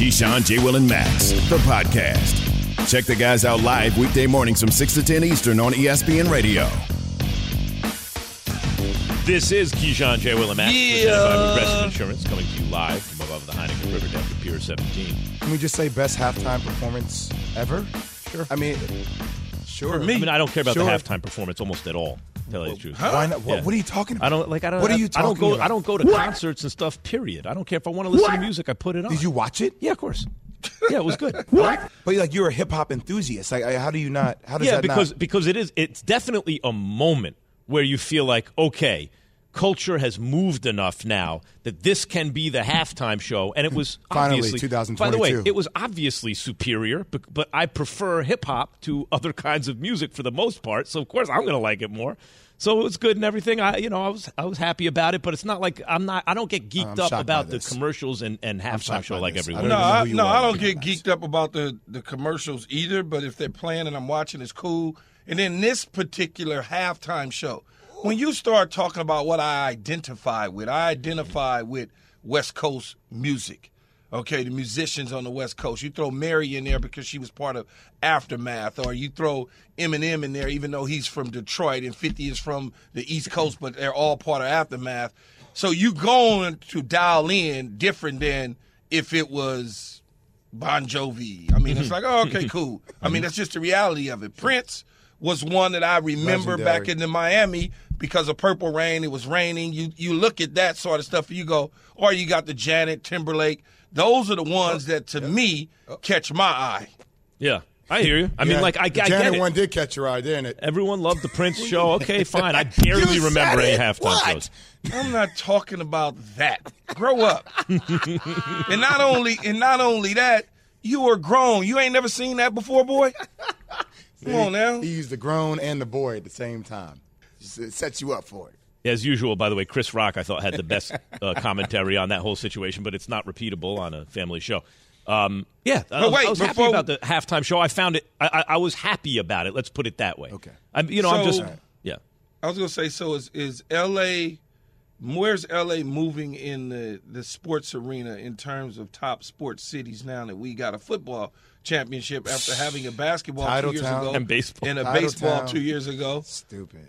Keyshawn, J. Will, and Max, the podcast. Check the guys out live weekday mornings from 6 to 10 Eastern on ESPN Radio. This is Keyshawn J. Will and Max, Yeah. presented by Progressive Insurance, coming to you live from above the Heineken River deck at Pier 17. Can we just say best halftime performance ever? Sure. I mean, sure. For me. I mean, I don't care about Sure. the halftime performance almost at all. Tell you the truth. Why not? What, Yeah. what are you talking about? I don't like. I don't. What are you I don't talking go. about? I don't go to concerts and stuff. Period. I don't care if I want to listen to music. I put it on. Did you watch it? Yeah, of course. Yeah, it was good. What? But like, you're a hip hop enthusiast. Like, how do you not? How does yeah, that because not? because it is. It's definitely a moment where you feel like okay. Culture has moved enough now that this can be the halftime show, and it was Finally, obviously, By the way, it was obviously superior, but, but I prefer hip hop to other kinds of music for the most part. So of course I'm going to like it more. So it was good and everything. I, you know, I was I was happy about it, but it's not like I'm not. I don't get geeked I'm up about the commercials and, and halftime show like this. I everyone. don't No, I, no. I don't get geeked up about the, the commercials either. But if they're playing and I'm watching, it's cool. And then this particular halftime show, when you start talking about what I identify with, I identify with West Coast music. Okay, the musicians on the West Coast. You throw Mary in there because she was part of Aftermath, or you throw Eminem in there, even though he's from Detroit and 50 is from the East Coast, but they're all part of Aftermath. So you going to dial in different than if it was Bon Jovi. I mean, it's mm-hmm. like, oh, okay, cool. I mean, mm-hmm. that's just the reality of it. Prince was one that I remember Legendary. back in the Miami because of Purple Rain. It was raining. You you look at that sort of stuff, you go, or you got the Janet Timberlake. Those are the ones that, to me, catch my eye. Yeah, I hear you. I mean, like I, I the get Janet it. one did catch your eye, didn't it? Everyone loved the Prince show. Okay, fine. I barely remember any halftime What? shows. I'm not talking about that. Grow up. and not only and not only that, you are grown. You ain't never seen that before, boy. Come on now. He used the grown and the boy at the same time. Just- It sets you up for it. As usual, by the way, Chris Rock I thought had the best uh, commentary on that whole situation, but it's not repeatable on a family show. Um, yeah, I, was- wait, I was happy about the halftime show. I found it. I, I, I was happy about it. Let's put it that way. Okay. I'm, you know, I'm just Alright. yeah. I was gonna say, so is is L.A. Where's L.A. moving in the the sports arena in terms of top sports cities now that we got a football championship after having a basketball Title two years town. ago And baseball. and a Title baseball town. two years ago? Stupid.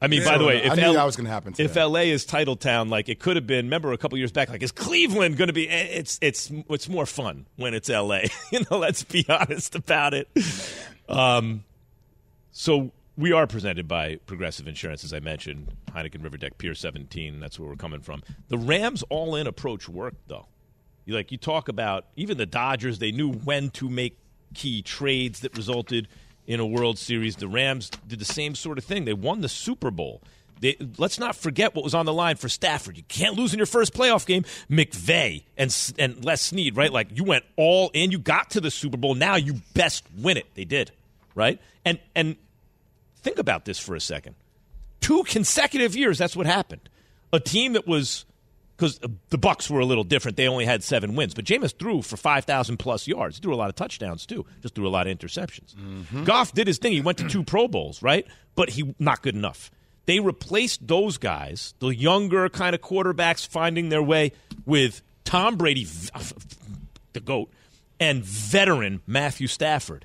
I mean, by the way, I if knew L- that was gonna happen If. LA is title town, like it could have been. Remember a couple years back, like is Cleveland going to be? eh, It's it's it's more fun when it's LA. you know, let's be honest about it. Um, so we are presented by Progressive Insurance, as I mentioned, Heineken River Deck Pier 17. That's where we're coming from. The Rams all-in approach worked, though. You like you talk about even the Dodgers. They knew when to make key trades that resulted in a World Series. The Rams did the same sort of thing. They won the Super Bowl. They, let's not forget what was on the line for Stafford. You can't lose in your first playoff game. McVay and and Les Snead, right? Like you went all in. You got to the Super Bowl. Now you best win it. They did, right? And and think about this for a second. Two consecutive years, that's what happened. A team that was because uh, the Bucks were a little different. They only had seven wins, but Jameis threw for five thousand plus yards. He threw a lot of touchdowns too. Just threw a lot of interceptions. Mm-hmm. Goff did his thing. He went to two Pro Bowls, right? But he not good enough. They replaced those guys, the younger kind of quarterbacks, finding their way with Tom Brady, uh, the goat, and veteran Matthew Stafford.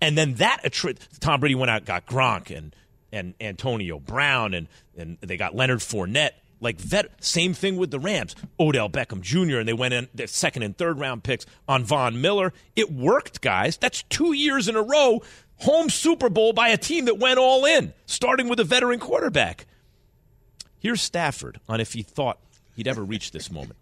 And then that attri- Tom Brady went out, got Gronk and and Antonio Brown, and and they got Leonard Fournette. Like vet, same thing with the Rams, Odell Beckham Jr. and they went in their second and third round picks on Von Miller. It worked, guys. That's two years in a row, home Super Bowl by a team that went all in, starting with a veteran quarterback. Here's Stafford on if he thought he'd ever reach this moment.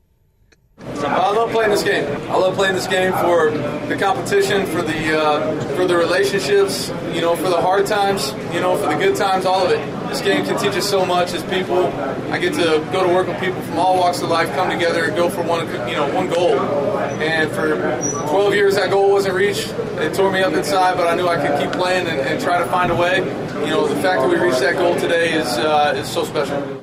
I love playing this game. I love playing this game for the competition, for the uh, for the relationships, you know, for the hard times, you know, for the good times, all of it. This game can teach us so much as people. I get to go to work with people from all walks of life, come together and go for one, you know, one goal. And for 12 years, that goal wasn't reached. It tore me up inside, but I knew I could keep playing and, and try to find a way. You know, the fact that we reached that goal today is uh, is so special.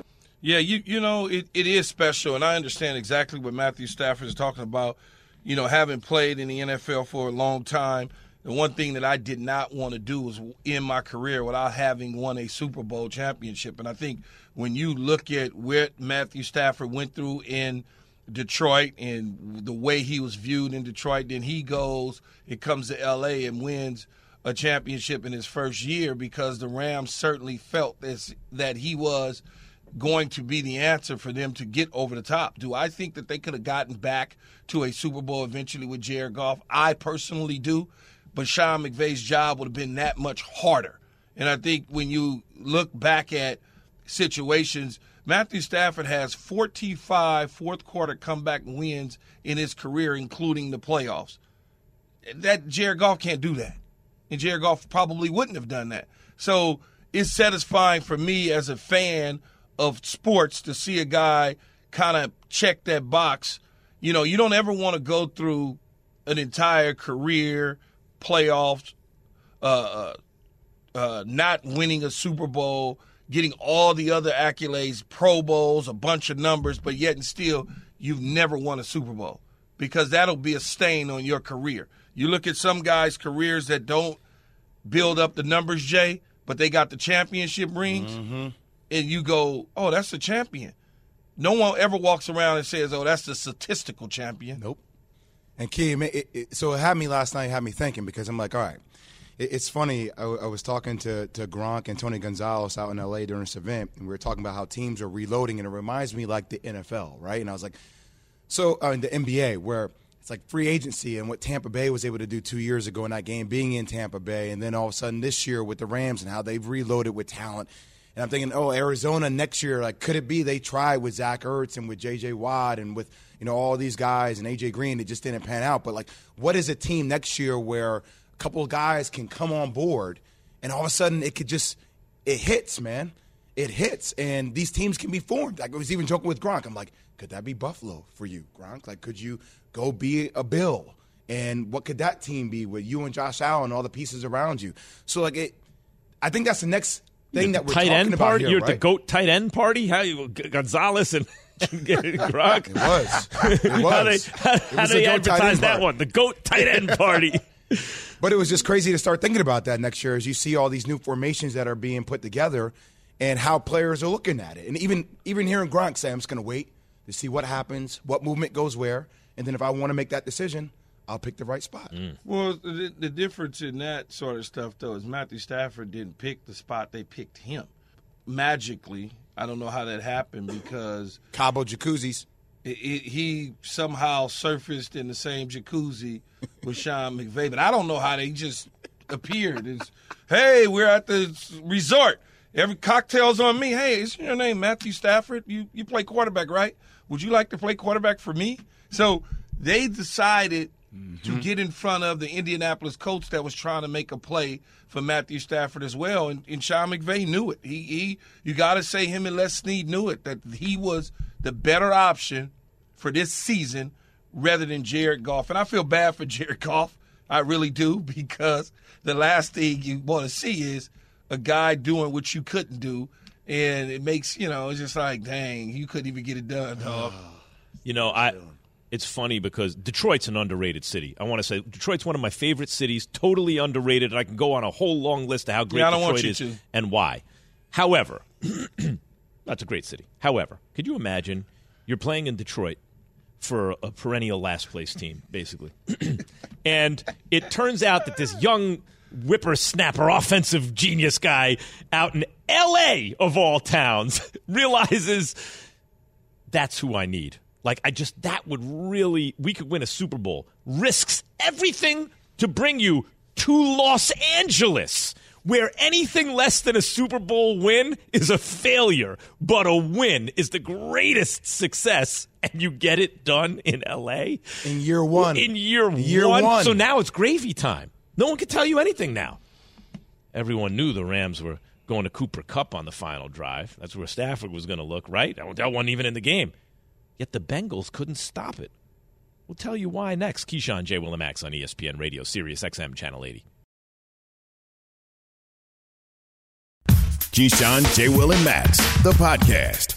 Yeah, you you know it, it is special, and I understand exactly what Matthew Stafford is talking about. You know, having played in the NFL for a long time, the one thing that I did not want to do was end my career without having won a Super Bowl championship. And I think when you look at what Matthew Stafford went through in Detroit and the way he was viewed in Detroit, then he goes, it comes to LA and wins a championship in his first year because the Rams certainly felt this that he was – going to be the answer for them to get over the top. Do I think that they could have gotten back to a Super Bowl eventually with Jared Goff? I personally do, but Sean McVay's job would have been that much harder. And I think when you look back at situations, Matthew Stafford has 45 fourth quarter comeback wins in his career, including the playoffs. That Jared Goff can't do that. And Jared Goff probably wouldn't have done that. So it's satisfying for me as a fan of sports to see a guy kind of check that box. You know, you don't ever want to go through an entire career, playoffs, uh, uh, uh, not winning a Super Bowl, getting all the other accolades, Pro Bowls, a bunch of numbers, but yet and still you've never won a Super Bowl because that'll be a stain on your career. You look at some guys' careers that don't build up the numbers, Jay, but they got the championship rings. Mm-hmm and you go, oh, that's the champion. No one ever walks around and says, oh, that's the statistical champion. Nope. And Key, it, it, so it had me last night, had me thinking because I'm like, all right, it, it's funny. I, I, was talking to, to Gronk and Tony Gonzalez out in LA during this event, and we were talking about how teams are reloading, and it reminds me like the NFL, right? And I was like, so uh, in the NBA, where it's like free agency and what Tampa Bay was able to do two years ago in that game, being in Tampa Bay, and then all of a sudden this year with the Rams and how they've reloaded with talent and I'm thinking, oh, Arizona next year, like, could it be they tried with Zach Ertz and with J.J. Watt and with, you know, all these guys and A.J. Green, it just didn't pan out. But, like, what is a team next year where a couple of guys can come on board and all of a sudden it could just, it hits, man. It hits. And these teams can be formed. Like, I was even joking with Gronk. I'm like, could that be Buffalo for you, Gronk? Like, could you go be a Bill? And what could that team be with you and Josh Allen, all the pieces around you? So, like, it, I think that's the next thing that we're tight talking end about party. here, You're right? at the goat tight end party. How you Gonzalez and Gronk? It was. It was. How they, how, was do a they goat tight advertise that party. one? The goat tight end party. But it was just crazy to start thinking about that next year as you see all these new formations that are being put together and how players are looking at it. And even even hearing Gronk say, I'm just going to wait to see what happens, what movement goes where, and then if I want to make that decision, I'll pick the right spot. Mm. Well, the, the difference in that sort of stuff, though, is Matthew Stafford didn't pick the spot; they picked him magically. I don't know how that happened because Cabo jacuzzis. it, it, he somehow surfaced in the same jacuzzi with Sean McVay, but I don't know how they just appeared. It's, hey, we're at the resort. Every cocktail's on me. Hey, is your name Matthew Stafford? You you play quarterback, right? Would you like to play quarterback for me? So they decided to mm-hmm. get in front of the Indianapolis coach that was trying to make a play for Matthew Stafford as well, and, and Sean McVay knew it. He, he you got to say him and Les Snead knew it that he was the better option for this season rather than Jared Goff. And I feel bad for Jared Goff. I really do because the last thing you want to see is a guy doing what you couldn't do. And it makes, you know, it's just like, dang, you couldn't even get it done, dog. You know, I. It's funny because Detroit's an underrated city. I want to say Detroit's one of my favorite cities, totally underrated, and I can go on a whole long list of how great Yeah, Detroit is to. and why. However, that's a great city. However, could you imagine you're playing in Detroit for a perennial last place team, basically, and it turns out that this young whippersnapper offensive genius guy out in L.A. of all towns realizes that's who I need. Like I just that would really we could win a Super Bowl. Risks everything to bring you to Los Angeles where anything less than a Super Bowl win is a failure, but a win is the greatest success, and you get it done in LA in year one. In year, year one. one. So now it's gravy time. No one can tell you anything now. Everyone knew the Rams were going to Cooper Kupp on the final drive. That's where Stafford was going to look, right? That wasn't even in the game. Yet the Bengals couldn't stop it. We'll tell you why next. Keyshawn J. Willimax on ESPN Radio, Sirius XM, Channel 80. Keyshawn, J. Will, and Max, the podcast.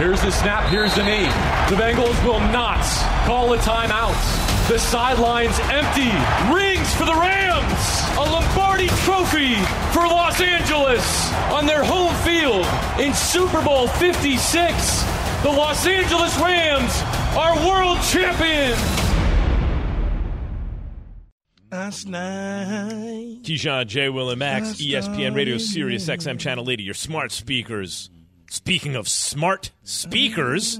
Here's the snap, here's the knee. The Bengals will not call a timeout. The sidelines empty. Rings for the Rams. A Lombardi trophy for Los Angeles on their home field in Super Bowl 56. The Los Angeles Rams are world champions. Last night. Keyshawn J. Will and Max, ESPN Radio, Sirius XM Channel 80, your smart speakers. Speaking of smart speakers,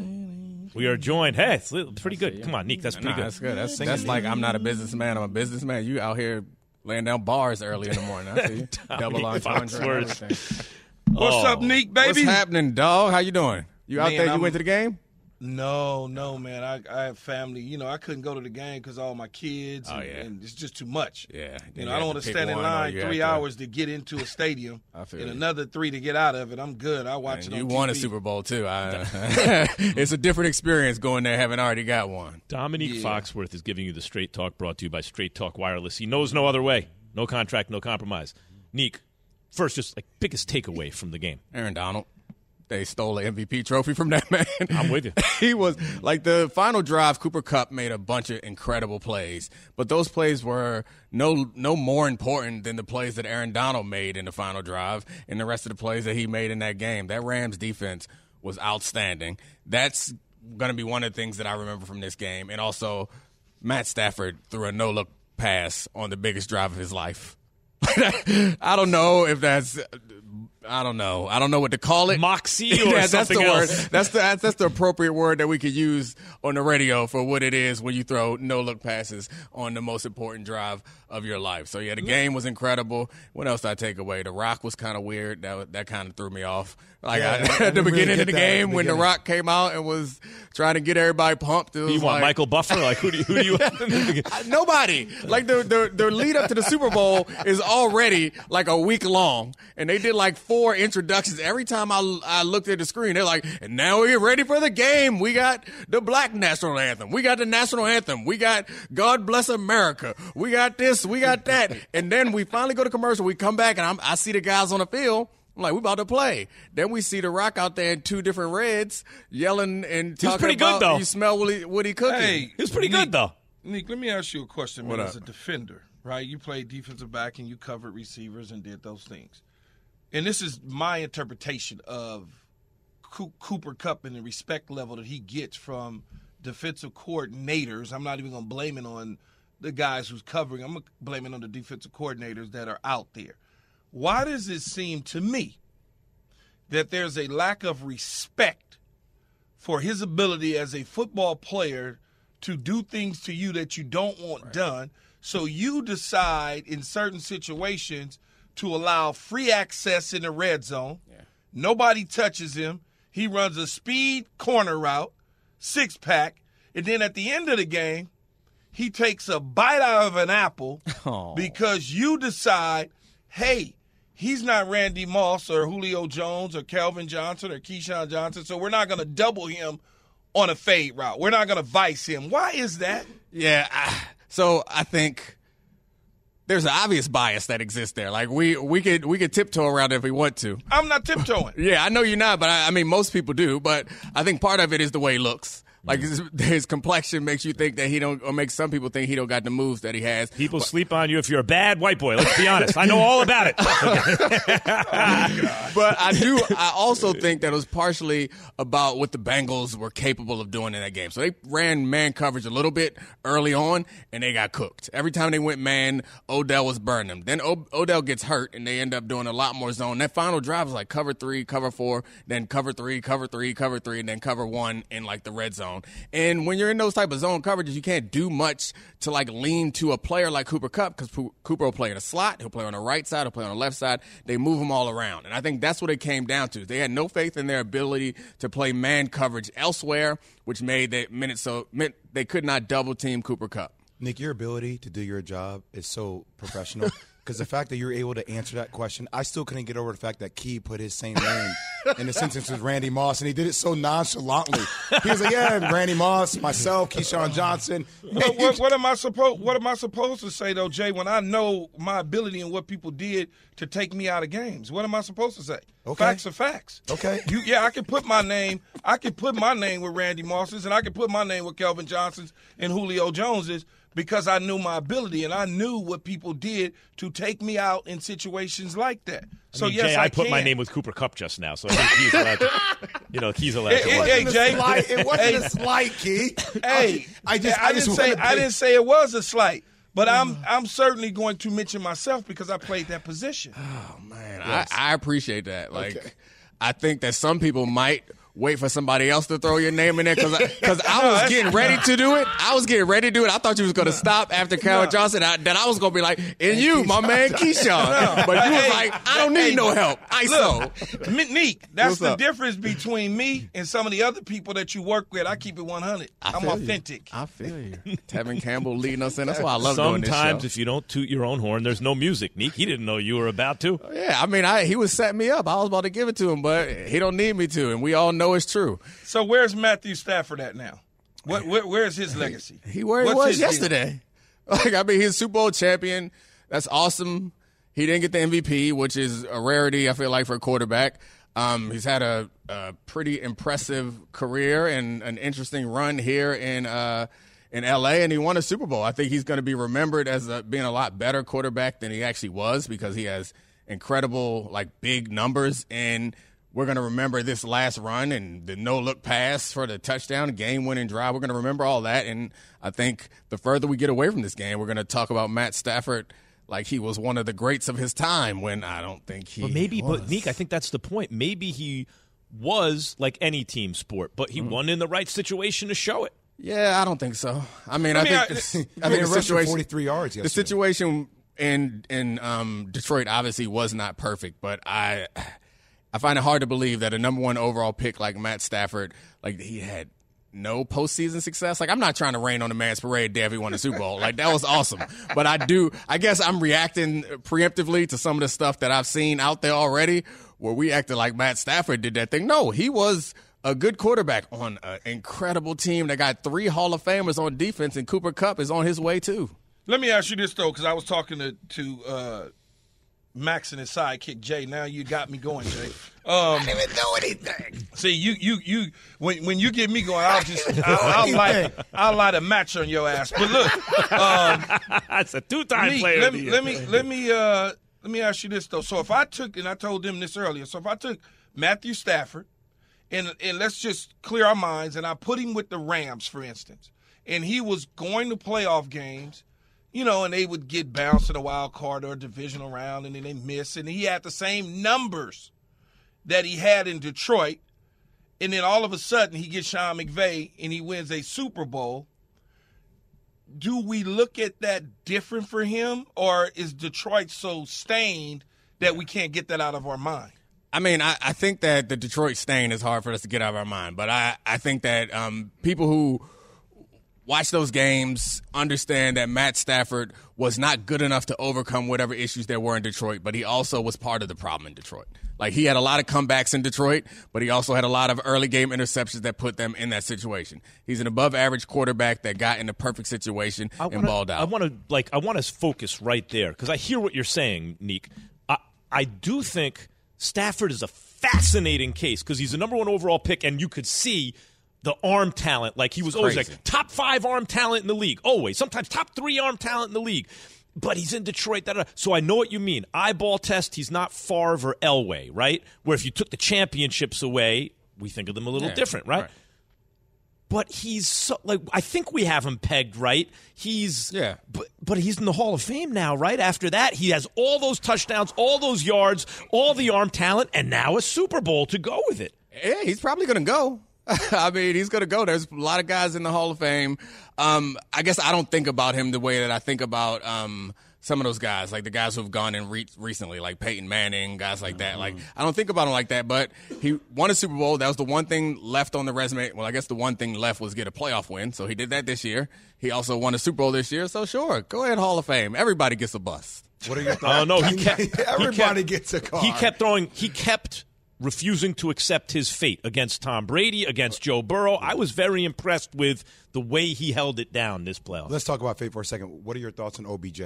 we are joined. Hey, it's li- pretty good. Come on, Nick, that's pretty Nah, good. That's good. That's, that's like I'm not a businessman. I'm a businessman. You out here laying down bars early in the morning. I see you. Double Domonique entendre and Foxworth. What's Oh. up, Neek, baby? What's happening, dog? How you doing? You out Man, there? You I'm- went to the game? No, no, man. I, I have family. You know, I couldn't go to the game because all my kids. Oh, and, yeah. and it's just too much. Yeah. You You know, I don't want to stand in line three to- hours to get into a stadium I feel and you. another three to get out of it. I'm good. I watch And it you on won a Super Bowl too. I, it's a different experience going there having already got one. Domonique Yeah. Foxworth is giving you the straight talk brought to you by Straight Talk Wireless. He knows no other way. No contract, no compromise. Neek, first, just like biggest takeaway from the game. Aaron Donald. They stole the MVP trophy from that man. I'm with you. he was like the final drive. Cooper Kupp made a bunch of incredible plays, but those plays were no no more important than the plays that Aaron Donald made in the final drive and the rest of the plays that he made in that game. That Rams defense was outstanding. That's going to be one of the things that I remember from this game, and also Matt Stafford threw a no look pass on the biggest drive of his life. I don't know if that's. I don't know. I don't know what to call it. Moxie or Yeah, that's something the else. That's the that's, that's the appropriate word that we could use on the radio for what it is when you throw no look passes on the most important drive of your life. So yeah, the mm. game was incredible. What else did I take away? The Rock was kind of weird. That that kind of threw me off. Like Yeah, I, I at the didn't really beginning of the that the game when the. Rock came out and was trying to get everybody pumped. It was You want like, Michael Buffer? Like, who do you, who do you Nobody. Like the, the the lead up to the Super Bowl is already like a week long, and they did like four introductions. Every time I, I looked at the screen, they're like, "And now we're ready for the game. We got the Black National Anthem. We got the National Anthem. We got God Bless America. We got this. We got that." And then we finally go to commercial. We come back, and I'm, I see the guys on the field. I'm like, we about to play. Then we see the Rock out there in two different reds, yelling and talking He's pretty good, though. you smell what he, what he cooking. Hey, He was pretty good, though. Nick, let me ask you a question, man. What As a defender, right? You played defensive back and you covered receivers and did those things. And this is my interpretation of Cooper Kupp and the respect level that he gets from defensive coordinators. I'm not even going to blame it on the guys who's covering. I'm blaming on the defensive coordinators that are out there. Why does it seem to me that there's a lack of respect for his ability as a football player to do things to you that you don't want right. done? So you decide in certain situations to allow free access in the red zone. Yeah. Nobody touches him. He runs a speed corner route, six pack, and then at the end of the game, he takes a bite out of an apple oh. because you decide, hey, he's not Randy Moss or Julio Jones or Calvin Johnson or Keyshawn Johnson, so we're not going to double him on a fade route. We're not going to vice him. Why is that? Yeah, I, so I think there's an obvious bias that exists there. Like we we could we could tiptoe around it if we want to. I'm not tiptoeing. yeah, I know you're not, but I, I mean most people do. But I think part of it is the way he looks. Like his, mm-hmm. his, complexion makes you think that he don't, or makes some people think he don't got the moves that he has. People but, sleep on you if you're a bad white boy. Let's be honest. I know all about it. Oh, but I do. I also think that it was partially about what the Bengals were capable of doing in that game. So they ran man coverage a little bit early on, and they got cooked. Every time they went man, Odell was burning them. Then o- Odell gets hurt, and they end up doing a lot more zone. That final drive was like cover three, cover four, then cover three, cover three, cover three, and then cover one in like the red zone zone. And when you're in those type of zone coverages, you can't do much to like lean to a player like Cooper Kupp because Cooper will play in a slot, he'll play on the right side, he'll play on the left side. They move him all around, and I think that's what it came down to. They had no faith in their ability to play man coverage elsewhere, which made that minutes so meant they could not double team Cooper Kupp. Nick, your ability to do your job is so professional. Because the fact that you're able to answer that question, I still couldn't get over the fact that Key put his same name in the sentence with Randy Moss, and he did it so nonchalantly. He was like, "Yeah, Randy Moss, myself, Keyshawn Johnson." What, what, what am I supposed What am I supposed to say though, Jay? When I know my ability and what people did to take me out of games, what am I supposed to say? Okay. Facts are facts. Okay. You, yeah, I can put my name. I can put my name with Randy Moss's, and I can put my name with Calvin Johnson's and Julio Jones's because I knew my ability and I knew what people did to take me out in situations like that. So I mean, yes, Jay, I, I put can. my name with Cooper Kupp just now, so I think he's allowed to. You know, he's allowed. Hey, to hey, hey Jay, slight, it wasn't hey, a slight, Key. Hey, I just, I, I didn't say, I didn't say it was a slight. But mm. I'm I'm certainly going to mention myself because I played that position. Oh man, yes. I, I appreciate that. Like, okay. I think that some people might wait for somebody else to throw your name in there because because I, I, was getting ready to do it. I was getting ready to do it. I thought you was going to stop after Carol no. Johnson. I, that I was going to be like, and you, my man Keyshawn. No. But you was hey, like, I don't need hey, no help. ISO. Neek, that's What's the up? difference between me and some of the other people that you work with. I keep it 100. I am authentic. You. I feel you. Tevin Campbell leading us in. That's why I love Sometimes doing this show. if you don't toot your own horn, there's no music. Neek, he didn't know you were about to. Oh, yeah, I mean, I, he was setting me up. I was about to give it to him, but he don't need me to, and we all know it's true. So where's Matthew Stafford at now? What, where, where's his legacy? He where he was yesterday. Deal? Like I mean, he's Super Bowl champion. That's awesome. He didn't get the MVP, which is a rarity. I feel like for a quarterback. Um, he's had a, a, pretty impressive career and an interesting run here in uh, in LA, and he won a Super Bowl. I think he's going to be remembered as a, being a lot better quarterback than he actually was because he has incredible like big numbers and we're going to remember this last run and the no look pass for the touchdown, game winning drive. We're going to remember all that. And I think the further we get away from this game, we're going to talk about Matt Stafford like he was one of the greats of his time when I don't think he But maybe, was. but Neek, I think that's the point. Maybe he was like any team sport, but he mm. won in the right situation to show it. Yeah, I don't think so. I mean, I, I mean, think, I, I think the situation, 43 yards yesterday. the situation in in um, Detroit obviously was not perfect, but I I find it hard to believe that a number one overall pick like Matt Stafford, like he had no postseason success. Like I'm not trying to rain on the man's parade day if he won a Super Bowl. Like that was awesome. But I do I guess I'm reacting preemptively to some of the stuff that I've seen out there already where we acted like Matt Stafford did that thing. No, he was a good quarterback on an incredible team that got three Hall of Famers on defense, and Cooper Kupp is on his way too. Let me ask you this though, because I was talking to to uh, Max and his sidekick Jay. Now you got me going, Jay. Um, I didn't even know anything. See, you, you, you. When when you get me going, I'll just I'll, I'll light I'll light a match on your ass. But look, um, that's a two time player. Let me let me let me uh, let me ask you this though. So if I took and I told them this earlier. So if I took Matthew Stafford, and and let's just clear our minds, and I put him with the Rams, for instance, and he was going to playoff games you know, and they would get bounced in a wild card or divisional round, and then they miss, and he had the same numbers that he had in Detroit, and then all of a sudden he gets Sean McVay and he wins a Super Bowl. Do we look at that different for him, or is Detroit so stained that we can't get that out of our mind? I mean, I, I think that the Detroit stain is hard for us to get out of our mind, but I, I think that um, people who watch those games understand that Matt Stafford was not good enough to overcome whatever issues there were in Detroit, but he also was part of the problem in Detroit. Like he had a lot of comebacks in Detroit, but he also had a lot of early game interceptions that put them in that situation. He's an above average quarterback that got in the perfect situation I wanna, and balled out. I want to like I want to focus right there because I hear what you're saying, Neek. I I do think Stafford is a fascinating case because he's the number one overall pick, and you could see the arm talent. Like he was always like top five arm talent in the league, always. Sometimes top three arm talent in the league. But he's in Detroit. Da, da, da. So I know what you mean. Eyeball test. He's not Favre or Elway, right? Where if you took the championships away, we think of them a little Yeah, different, right? right. But he's so like I think we have him pegged right. He's Yeah. but but he's in the Hall of Fame now, right? After that, he has all those touchdowns, all those yards, all the arm talent, and now a Super Bowl to go with it. Yeah, he's probably going to go. I mean, he's going to go. There's a lot of guys in the Hall of Fame. Um, I guess I don't think about him the way that I think about um, some of those guys, like the guys who've gone in re- recently, like Peyton Manning, guys like that. Like, I don't think about him like that, but he won a Super Bowl. That was the one thing left on the resume. Well, I guess the one thing left was get a playoff win. So he did that this year. He also won a Super Bowl this year. So sure, go ahead, Hall of Fame. Everybody gets a bust. What are your Oh thoughts? no, he kept he Everybody kept- gets a car. He kept throwing. He kept refusing to accept his fate against Tom Brady, against uh, Joe Burrow. I was very impressed with the way he held it down this playoff. Let's talk about fate for a second. What are your thoughts on OBJ?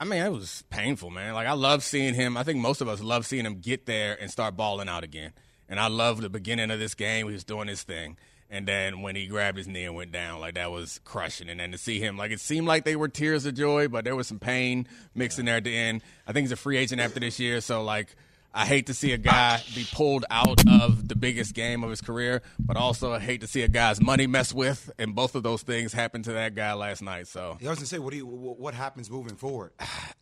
I mean, it was painful, man. Like I love seeing him. I think most of us love seeing him get there and start balling out again. And I love the beginning of this game. He was doing his thing. And then when he grabbed his knee and went down, like that was crushing. And then to see him, like it seemed like they were tears of joy, but there was some pain mixed in there at the end. I think he's a free agent after this year, so like I hate to see a guy be pulled out of the biggest game of his career, but also I hate to see a guy's money mess with, and both of those things happened to that guy last night. So I was gonna say, what do you, what happens moving forward?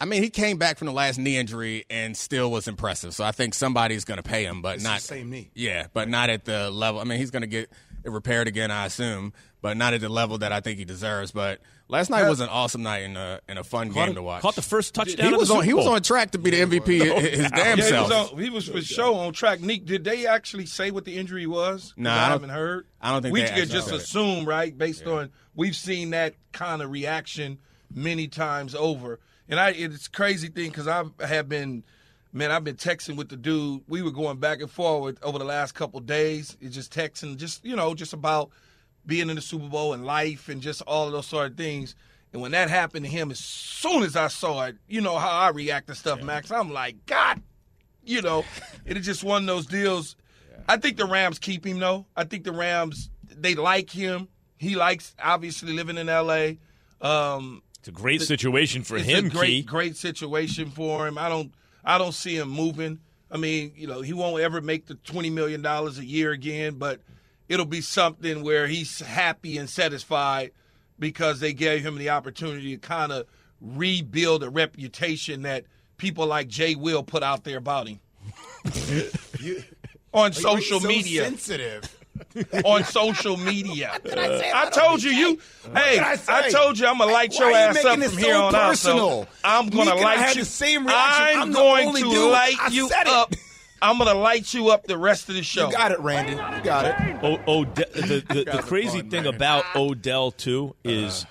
I mean, he came back from the last knee injury and still was impressive. So I think somebody's going to pay him, but It's not the same knee. Yeah, but not at the level. I mean, he's going to get it repaired again, I assume, but not at the level that I think he deserves. But last night was an awesome night and a and a fun game to watch. Caught the first touchdown. he of was the on. He was on track to be the MVP his damn Yeah, he self. was, on, he was for sure on track. Nick, did they actually say what the injury was? 'Cause Nah, I, I haven't heard. I don't think we could just said assume, right, based on we've seen that kind of reaction many times over. And I, it's a crazy thing because I have been, man, I've been texting with the dude. We were going back and forward over the last couple days. It's just texting, just you know, just about being in the Super Bowl and life and just all of those sort of things. And when that happened to him, as soon as I saw it, you know how I react to stuff, Max. I'm like, God you know, it is just one of those deals. I think the Rams keep him though. I think the Rams they like him. He likes obviously living in L.A. Um, It's a great situation for it's him, a great, Key. great situation for him. I don't, I don't see him moving. I mean, you know, he won't ever make the twenty million dollars a year again, but it'll be something where he's happy and satisfied because they gave him the opportunity to kind of rebuild a reputation that people like Jay Will put out there about him You, on Like, social so media. sensitive. on social media. I, told you, you. Hey, I, I, told you, I'm gonna light your you ass up from this here so on out. So I'm gonna Meek and I light had you. the same reaction. I'm, I'm the going only to dude. light you up. I'm gonna light you up the rest of the show. You got it, Randy. You got it. O- Ode- the, the, the Guys crazy fun, thing man. about Odell too is uh-huh.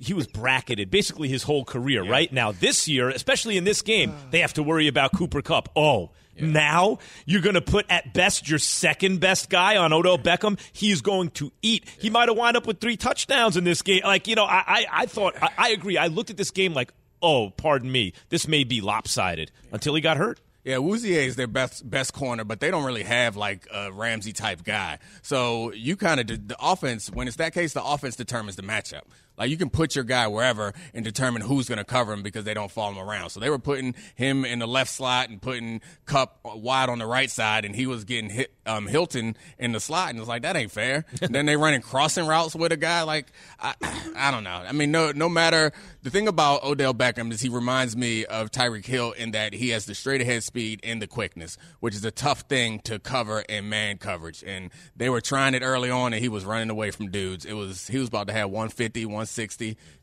he was bracketed basically his whole career. Right now, this year, especially in this game, they have to worry about Cooper Kupp. Oh. Now you're going to put at best your second best guy on Odell Beckham. He's going to eat. He might have wound up with three touchdowns in this game. Like you know, I I, I thought I, I agree. I looked at this game like, oh, pardon me, this may be lopsided until he got hurt. Yeah, Awuzie is their best best corner, but they don't really have like a Ramsey type guy. So you kind of the offense when it's that case, the offense determines the matchup. Like you can put your guy wherever and determine who's going to cover him because they don't follow him around. So they were putting him in the left slot and putting Kupp wide on the right side, and he was getting hit um, Hilton in the slot, and it's like that ain't fair. then they running crossing routes with a guy like I, I don't know. I mean, no, no matter the thing about Odell Beckham is he reminds me of Tyreek Hill in that he has the straight ahead speed and the quickness, which is a tough thing to cover in man coverage. And they were trying it early on, and he was running away from dudes. It was he was about to have 150, 160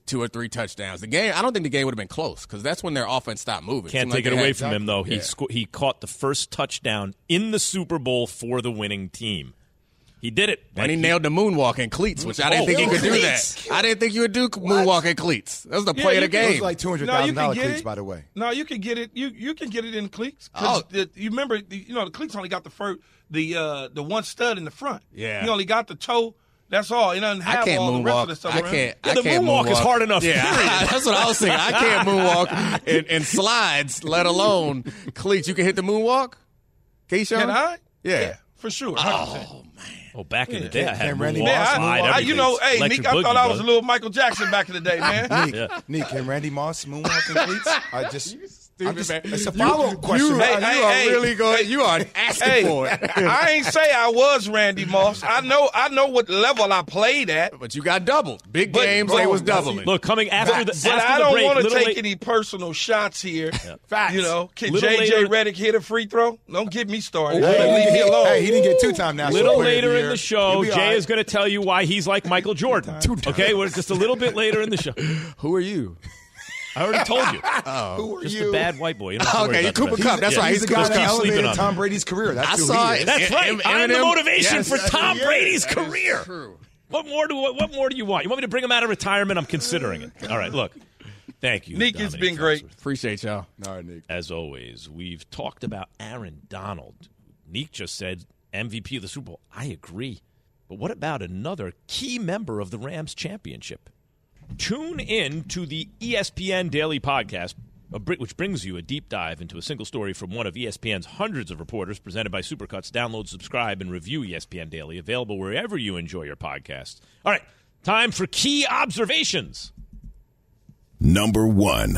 two or three touchdowns. The game, I don't think the game would have been close because that's when their offense stopped moving. Can't take like it away from him though. He sco- he caught the first touchdown in the Super Bowl for the winning team. He did it. And he, he nailed the moonwalk in cleats, which I didn't oh, think he could cleats. do that. I didn't think you would do moonwalk in cleats. That was the yeah, play of the game. It was like two hundred thousand no, cleats, it. by the way. No, you can get it. You you can get it in cleats. Oh. The, you remember, you know, the cleats only got the first, the uh, the one stud in the front. Yeah. You only got the toe that's all. It doesn't have I can't all moonwalk. the rest of the stuff I around. can't. Yeah, I the can't moonwalk, moonwalk is hard enough. Yeah, that's what I was saying. I can't moonwalk in, in slides, let alone cleats. You can hit the moonwalk. Keyshawn? Can I? Yeah. yeah for sure. 100%. Oh man. Oh, back in the day, I had Randy moonwalks, Moss slide, I, you know, hey, Electric Nick, I boogie, thought I was brother. a little Michael Jackson back in the day, man. Nick, Yeah. Nick, can Randy Moss moonwalk in cleats? I just. I'm just, man. it's a follow up question. You, Hey, you hey, are hey. really going. You are asking hey, for it. I ain't say I was Randy Moss. I know, I know what level I played at. But you got doubled. Big But- games, but- they was doubling. Look, coming after the But after I don't want to take late- any personal shots here. Facts. You know, can Little JJ Redick hit a free throw? Don't get me started. Hey, Leave me he- alone. Hey, he didn't get two time national little player of later the in year. the show, He'll be Jay is going to tell you why he's like Michael Jordan. Okay, we're just a little bit later in the show. Who are you? I already told you. Who are you? Just you? a bad white boy. You don't have to worry Okay, about the Cooper rest. Kupp. That's Yeah. right. He's the guy Just that sleeping elevated on Tom. Brady's career. That's I who saw he it. is. That's right. Em- I'm the Eminem- motivation Yes, for that's Tom true. Brady's That is career. true. What more do what, what more do you want? You want me to bring him out of retirement? I'm considering it. All right, look. Thank you. Nick, it's Dominic been great. Foxworth. Appreciate y'all. All right, Nick. As always, we've talked about Aaron Donald. Neek just said MVP of the Super Bowl. I agree. But what about another key member of the Rams championship? Tune in to the ESPN Daily Podcast, which brings you a deep dive into a single story from one of ESPN's hundreds of reporters presented by Supercuts. Download, subscribe, and review ESPN Daily, available wherever you enjoy your podcasts. All right, time for key observations. Number one.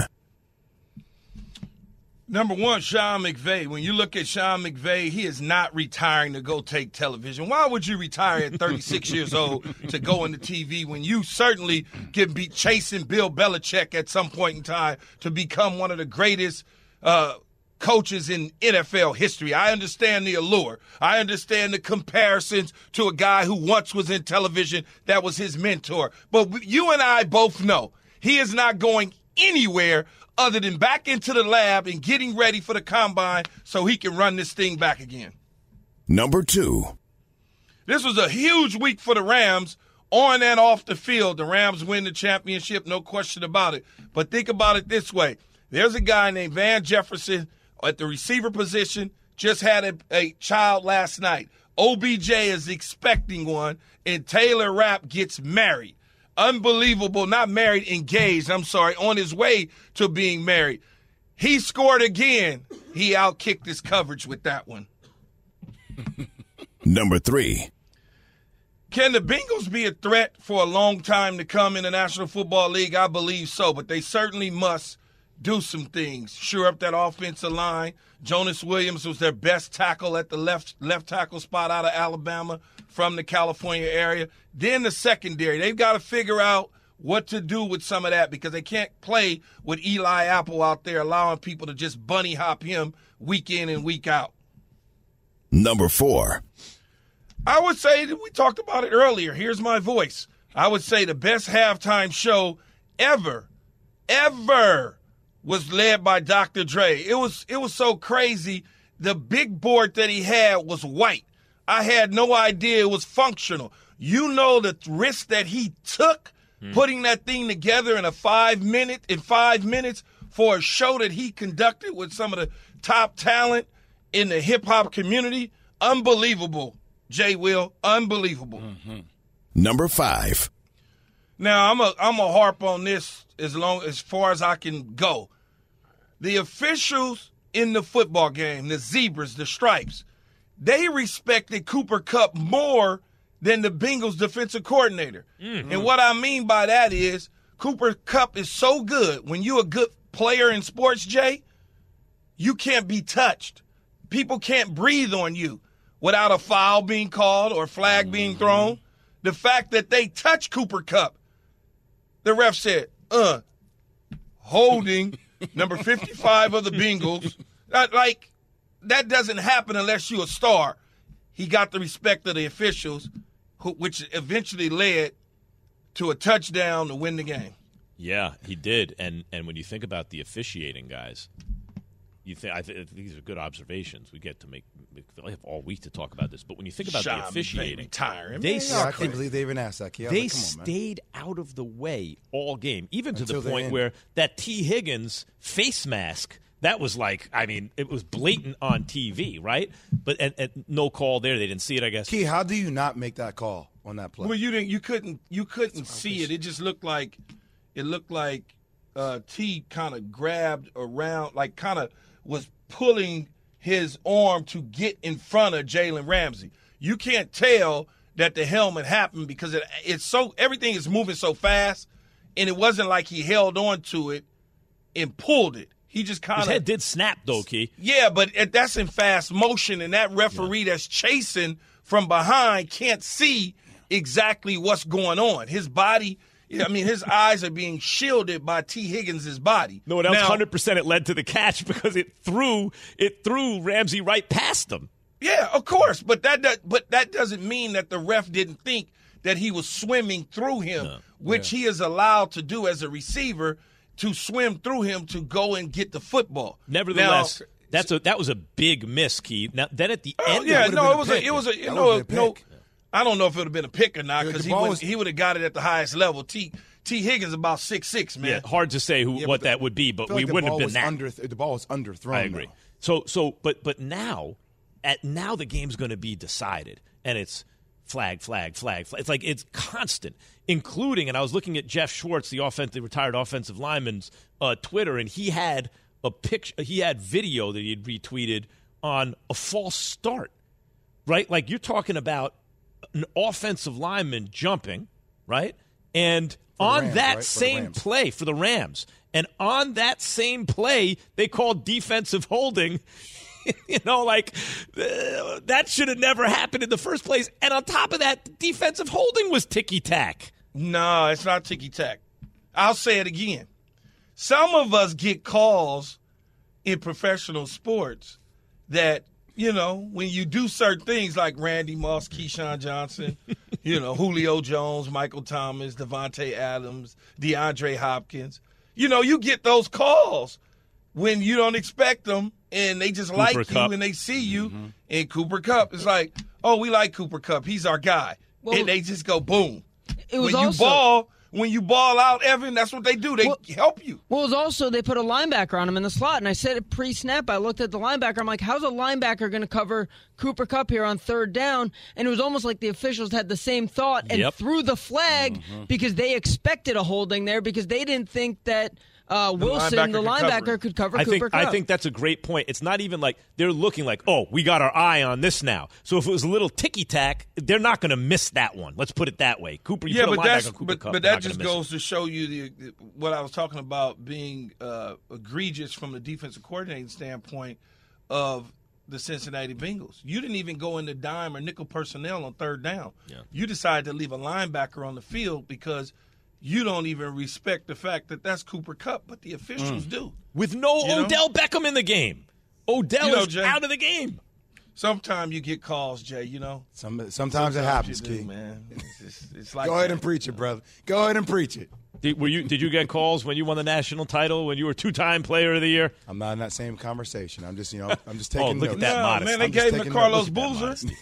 Number one, Sean McVay. When you look at Sean McVay, he is not retiring to go take television. Why would you retire at 36 years old to go into TV when you certainly can be chasing Bill Belichick at some point in time to become one of the greatest uh, coaches in NFL history? I understand the allure. I understand the comparisons to a guy who once was in television that was his mentor. But you and I both know he is not going anywhere other than back into the lab and getting ready for the combine so he can run this thing back again. Number two. This was a huge week for the Rams on and off the field. The Rams win the championship, no question about it. But think about it this way there's a guy named Van Jefferson at the receiver position, just had a, a child last night. OBJ is expecting one, and Taylor Rapp gets married. Unbelievable, not married, engaged, I'm sorry, on his way to being married. He scored again. He outkicked his coverage with that one. Number three. Can the Bengals be a threat for a long time to come in the National Football League? I believe so, but they certainly must do some things. Sure up that offensive line. Jonah Williams was their best tackle at the left left tackle spot out of Alabama from the California area. Then the secondary. They've got to figure out what to do with some of that because they can't play with Eli Apple out there allowing people to just bunny hop him week in and week out. Number four. I would say that we talked about it earlier. Here's my voice. I would say the best halftime show ever, ever was led by Dr. Dre. It was it was so crazy. The big board that he had was white. I had no idea it was functional. You know the risk that he took hmm. putting that thing together in a five minute in five minutes for a show that he conducted with some of the top talent in the hip hop community. Unbelievable. Jay Will, unbelievable. Mm-hmm. Number five. Now I'm a I'm a harp on this as long as far as I can go. The officials in the football game, the zebras, the stripes, they respected Cooper Kupp more than the Bengals defensive coordinator. Mm-hmm. And what I mean by that is Cooper Kupp is so good. When you're a good player in sports, Jay, you can't be touched. People can't breathe on you without a foul being called or flag being Mm-hmm. thrown. The fact that they touched Cooper Kupp, the ref said, uh, holding number 55 of the Bengals. Like, that doesn't happen unless you're a star. He got the respect of the officials, who, which eventually led to a touchdown to win the game. Yeah, he did. And and when you think about the officiating guys, you think I th- these are good observations. We get to make. I have all week to talk about this, but when you think about Sean the officiating, retiring. they Man, Yeah, I stayed- can't believe they even asked that. Kid. They like, come on, man. stayed out of the way all game, even to Until the the point end. where that T. Higgins face mask. That was like, I mean, it was blatant on TV, right? But and, and no call there. They didn't see it, I guess. Key, how do you not make that call on that play? Well, you didn't. You couldn't. You couldn't see it. It just looked like. It looked like uh, T kind of grabbed around, like kind of was pulling his arm to get in front of Jalen Ramsey. You can't tell that the helmet happened because it, it's so everything is moving so fast, and it wasn't like he held on to it and pulled it. He just kind His head did snap, though, Key. yeah, but that's in fast motion, and that referee that's chasing from behind can't see exactly what's going on. His body, I mean, his eyes are being shielded by T. Higgins' body. No, that was hundred percent. It led to the catch because it threw it threw Ramsey right past him. Yeah, of course, but that, does, but that doesn't mean that the ref didn't think that he was swimming through him, which he is allowed to do as a receiver to swim through him to go and get the football. Nevertheless, Now- that's a that was a big miss, Key. Now then at the Oh, end, yeah, of no, been it a was pick. a, it was a, That no, would've been a no. I don't know if it would have been a pick or not because the he would was- he would have got it at the highest level. T T Higgins about six six man. yeah, hard to say who Yeah, what the- that would be, but we like wouldn't have been that. Under, the ball was underthrown. I agree. though. So so but but now at now the game's going to be decided and it's flag flag flag flag. It's like it's constant, including and I was looking at Geoff Schwartz, the retired offensive lineman's uh, Twitter, and he had a picture, he had video that he had retweeted on a false start, right? Like you're talking about an offensive lineman jumping, right? And on Rams, that right? Same play for the Rams. And on that same play, they called defensive holding. you know, like uh, that should have never happened in the first place. And on top of that, defensive holding was ticky tack. No, it's not ticky tack. I'll say it again. Some of us get calls in professional sports that, you know, when you do certain things like Randy Moss, Keyshawn Johnson, you know, Julio Jones, Michael Thomas, Davante Adams, DeAndre Hopkins, you know, you get those calls when you don't expect them and they just like Kupp. you and they see you mm-hmm. in Cooper Kupp. It's like, oh, we like Cooper Kupp. He's our guy. Well, and they just go boom. It was when you also, ball, when you ball out, Evan, that's what they do. They Well- help you. Well, it was also they put a linebacker on him in the slot, and I said it pre-snap. I looked at the linebacker. I'm like, how's a linebacker going to cover Cooper Kupp here on third down? And it was almost like the officials had the same thought and Yep. threw the flag mm-hmm. because they expected a holding there because they didn't think that uh, Wilson, linebacker the could linebacker, it. could cover I Cooper think Kupp. I think that's a great point. It's not even like they're looking like, oh, we got our eye on this now. So if it was a little ticky tack, they're not going to miss that one. Let's put it that way. Cooper, you yeah, put a but linebacker that's on Cooper but, Kupp, but that just miss it. goes to show you the what I was talking about being uh, egregious from the defensive coordinating standpoint of the Cincinnati Bengals. You didn't even go into dime or nickel personnel on third down. You decided to leave a linebacker on the field because you don't even respect the fact that that's Cooper Kupp, but the officials mm. do. with no You know? Odell Beckham in the game. Odell You know, is Jay- out of the game. Sometimes you get calls, Jay. You know. Some, sometimes, it happens, do, Key. man. It's, just- it's like Go ahead that. and preach it, brother. Go ahead and preach it. Did, were you? Did you get calls when you won the national title? When you were two-time Player of the Year? I'm not in that same conversation. I'm just, you know, I'm just taking. Oh, taking look at notes. that No, modest. man, they I'm gave him taking Carlos notes. Look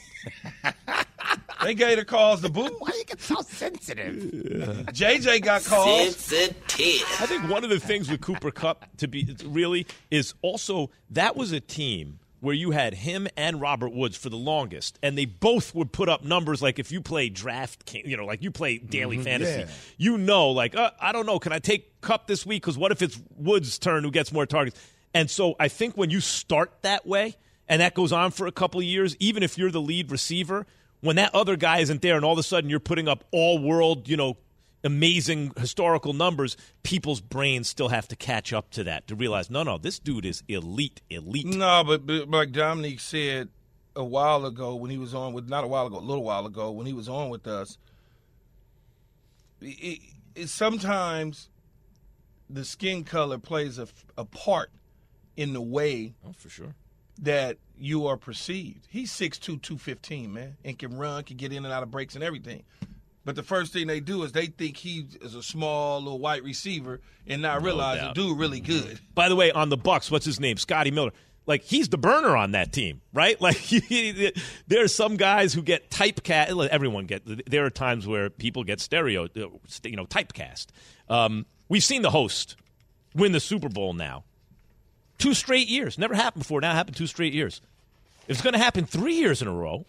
at that Boozer. modesty. They gave the calls the boo. Why you get so sensitive? JJ got calls. I think one of the things with Cooper Kupp to be really is also that was a team where you had him and Robert Woods for the longest, and they both would put up numbers like if you play draft, you know, like you play daily fantasy, yeah. you know, like uh, I don't know, can I take Kupp this week? Because what if it's Woods' turn who gets more targets? And so I think when you start that way and that goes on for a couple of years, even if you're the lead receiver, when that other guy isn't there and all of a sudden you're putting up all world, you know, amazing historical numbers, people's brains still have to catch up to that to realize, no, no, this dude is elite, elite. No, but, but like Domonique said a while ago when he was on with, not a while ago, a little while ago when he was on with us, it, it, sometimes the skin color plays a, a part in the way oh, for sure. That you are perceived. He's 6'2", 215, man, and can run, can get in and out of breaks and everything. But the first thing they do is they think he is a small little white receiver and not no realize doubt. the dude really good. By the way, on the Bucs, what's his name? Scotty Miller. Like he's the burner on that team, right? Like there are some guys who get typecast. Everyone get. There are times where people get stereo, you know, typecast. Um, we've seen the host win the Super Bowl now, two straight years. Never happened before. Now it happened two straight years. If it's going to happen three years in a row,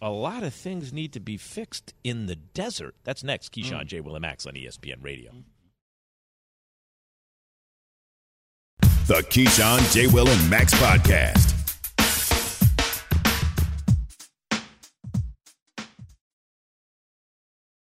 a lot of things need to be fixed in the desert. That's next. Keyshawn mm. J. Will and Max on ESPN Radio. The Keyshawn J. Will and Max Podcast.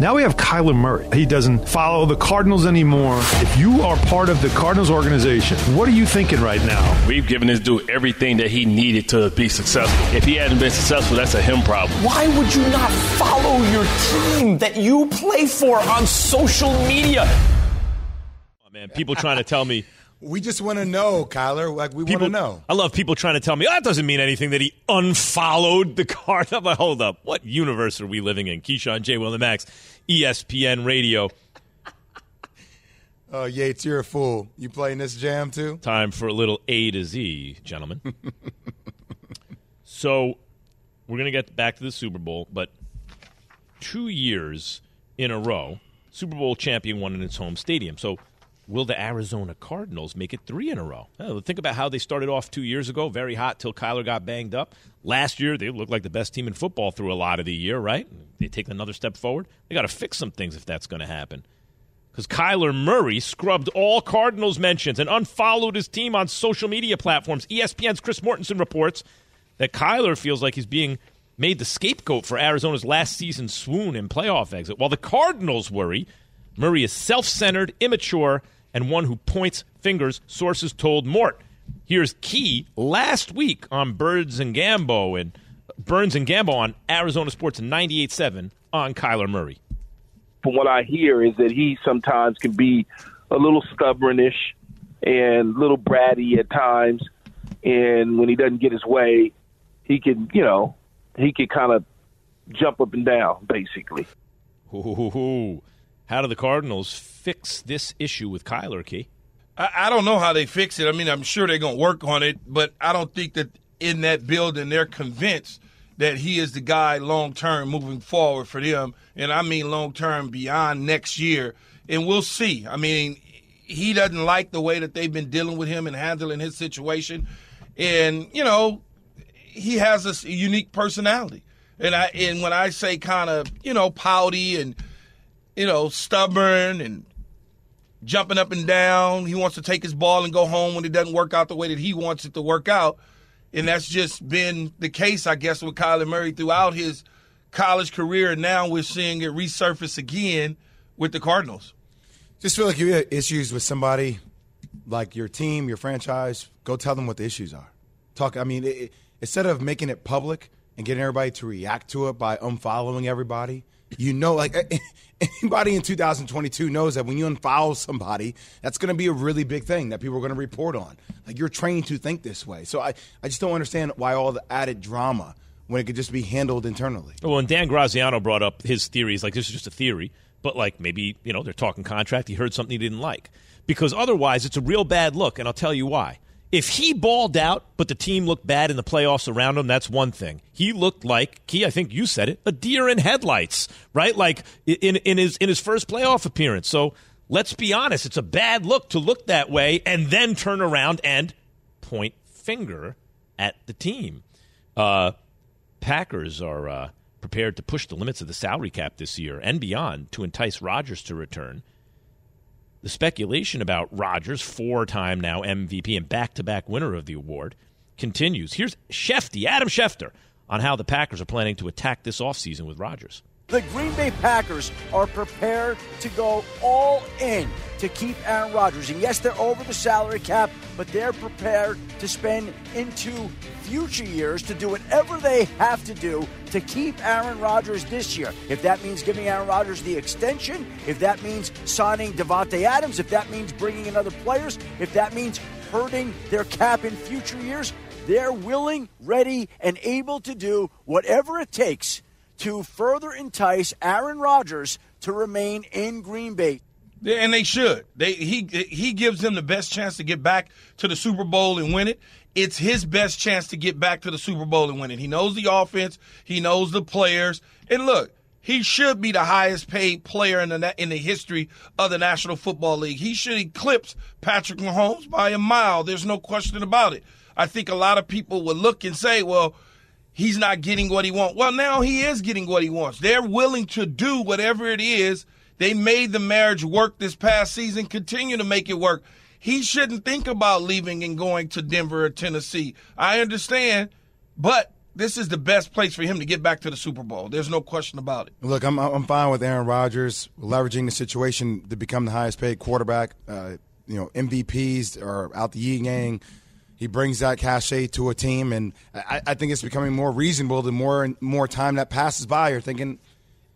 Now we have Kyler Murray. He doesn't follow the Cardinals anymore. If you are part of the Cardinals organization, what are you thinking right now? We've given this dude everything that he needed to be successful. If he hadn't been successful, that's a him problem. Why would you not follow your team that you play for on social media? Oh, man, people trying to tell me we just want to know, Kyler. Like we want to know. I love people trying to tell me oh, that doesn't mean anything that he unfollowed the card. I'm like, hold up, what universe are we living in? Keyshawn J. Will and Max, ESPN Radio. Oh, Yates, you're a fool. You playing this jam too? Time for a little A to Z, gentlemen. so we're gonna get back to the Super Bowl, but two years in a row, Super Bowl champion won in its home stadium. So Will the Arizona Cardinals make it three in a row? Uh, think about how they started off two years ago, very hot till Kyler got banged up. Last year, they looked like the best team in football through a lot of the year, right? They take another step forward. They got to fix some things if that's going to happen. Because Kyler Murray scrubbed all Cardinals mentions and unfollowed his team on social media platforms. ESPN's Chris Mortensen reports that Kyler feels like he's being made the scapegoat for Arizona's last season swoon and playoff exit, while the Cardinals worry Murray is self centered, immature, and one who points fingers, sources told Mort. Here's Key last week on Birds and Gambo and Burns and Gambo on Arizona Sports 98.7 on Kyler Murray. From what I hear is that he sometimes can be a little stubbornish and a little bratty at times. And when he doesn't get his way, he can, you know, he can kind of jump up and down, basically. Ooh, how do the Cardinals fix this issue with Kyler Key? I, I don't know how they fix it. I mean, I'm sure they're going to work on it, but I don't think that in that building they're convinced that he is the guy long term moving forward for them. And I mean long term beyond next year. And we'll see. I mean, he doesn't like the way that they've been dealing with him and handling his situation. And, you know, he has a unique personality. And I and when I say kind of, you know, pouty and – you know, stubborn and jumping up and down. He wants to take his ball and go home when it doesn't work out the way that he wants it to work out. And that's just been the case, I guess, with Kyler Murray throughout his college career. And now we're seeing it resurface again with the Cardinals. Just feel like you have issues with somebody, like your team, your franchise, go tell them what the issues are. Talk. I mean, it, instead of making it public and getting everybody to react to it by unfollowing everybody – you know, like anybody in 2022 knows that when you unfollow somebody, that's going to be a really big thing that people are going to report on. Like you're trained to think this way. So I, I just don't understand why all the added drama when it could just be handled internally. Well, when Dan Graziano brought up his theories, like this is just a theory, but like maybe, you know, they're talking contract, he heard something he didn't like. Because otherwise it's a real bad look, and I'll tell you why. If he balled out, but the team looked bad in the playoffs around him, that's one thing. He looked like, Key, I think you said it, a deer in headlights, right? Like in, in his in his first playoff appearance. So let's be honest, it's a bad look to look that way and then turn around and point finger at the team. Uh, Packers are uh, prepared to push the limits of the salary cap this year and beyond to entice Rodgers to return the speculation about Rodgers, four time now MVP and back to back winner of the award, continues. Here's Shefty, Adam Schefter, on how the Packers are planning to attack this offseason with Rodgers. The Green Bay Packers are prepared to go all in to keep Aaron Rodgers. And yes, they're over the salary cap, but they're prepared to spend into future years to do whatever they have to do to keep Aaron Rodgers this year. If that means giving Aaron Rodgers the extension, if that means signing Davante Adams, if that means bringing in other players, if that means hurting their cap in future years, they're willing, ready, and able to do whatever it takes to further entice Aaron Rodgers to remain in Green Bay. And they should. They he he gives them the best chance to get back to the Super Bowl and win it. It's his best chance to get back to the Super Bowl and win it. He knows the offense, he knows the players, and look, he should be the highest paid player in the in the history of the National Football League. He should eclipse Patrick Mahomes by a mile. There's no question about it. I think a lot of people would look and say, well he's not getting what he wants. Well, now he is getting what he wants. They're willing to do whatever it is. They made the marriage work this past season, continue to make it work. He shouldn't think about leaving and going to Denver or Tennessee. I understand, but this is the best place for him to get back to the Super Bowl. There's no question about it. Look, I'm I'm fine with Aaron Rodgers leveraging the situation to become the highest paid quarterback. Uh, you know, MVPs are out the yin yang he brings that cachet to a team, and I, I, think it's becoming more reasonable the more and more time that passes by. You're thinking,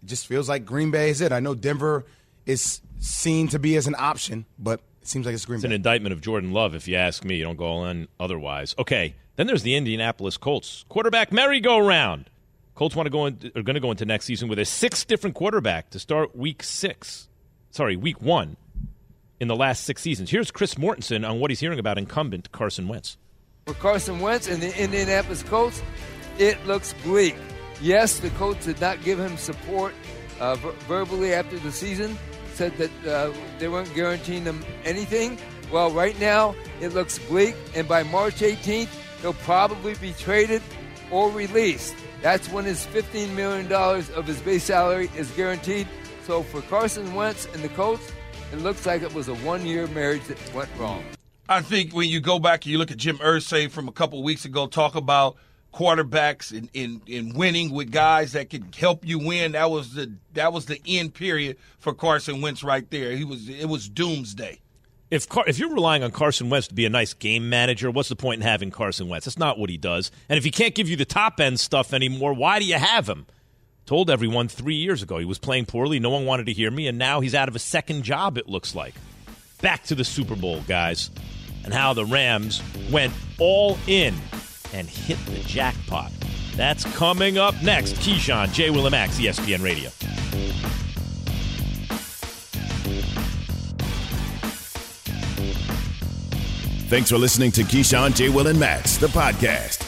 it just feels like Green Bay is it. I know Denver is seen to be as an option, but it seems like it's Green it's Bay. It's an indictment of Jordan Love, if you ask me. You don't go all in otherwise. Okay, then there's the Indianapolis Colts quarterback merry-go-round. Colts want to go in, are going to go into next season with a six different quarterback to start Week Six. Sorry, Week One in the last six seasons. Here's Chris Mortensen on what he's hearing about incumbent Carson Wentz. For Carson Wentz and the Indianapolis Colts, it looks bleak. Yes, the Colts did not give him support uh, ver- verbally after the season, said that uh, they weren't guaranteeing him anything. Well, right now, it looks bleak, and by March 18th, he'll probably be traded or released. That's when his $15 million of his base salary is guaranteed. So for Carson Wentz and the Colts, it looks like it was a one year marriage that went wrong. I think when you go back and you look at Jim Irsay from a couple weeks ago, talk about quarterbacks and in, in, in, winning with guys that could help you win. That was the that was the end period for Carson Wentz right there. He was it was doomsday. If Car- if you're relying on Carson Wentz to be a nice game manager, what's the point in having Carson Wentz? That's not what he does. And if he can't give you the top end stuff anymore, why do you have him? Told everyone three years ago he was playing poorly. No one wanted to hear me, and now he's out of a second job, it looks like. Back to the Super Bowl, guys, and how the Rams went all in and hit the jackpot. That's coming up next. Keyshawn, J. Will Max, ESPN Radio. Thanks for listening to Keyshawn, J. Will, and Max, the podcast.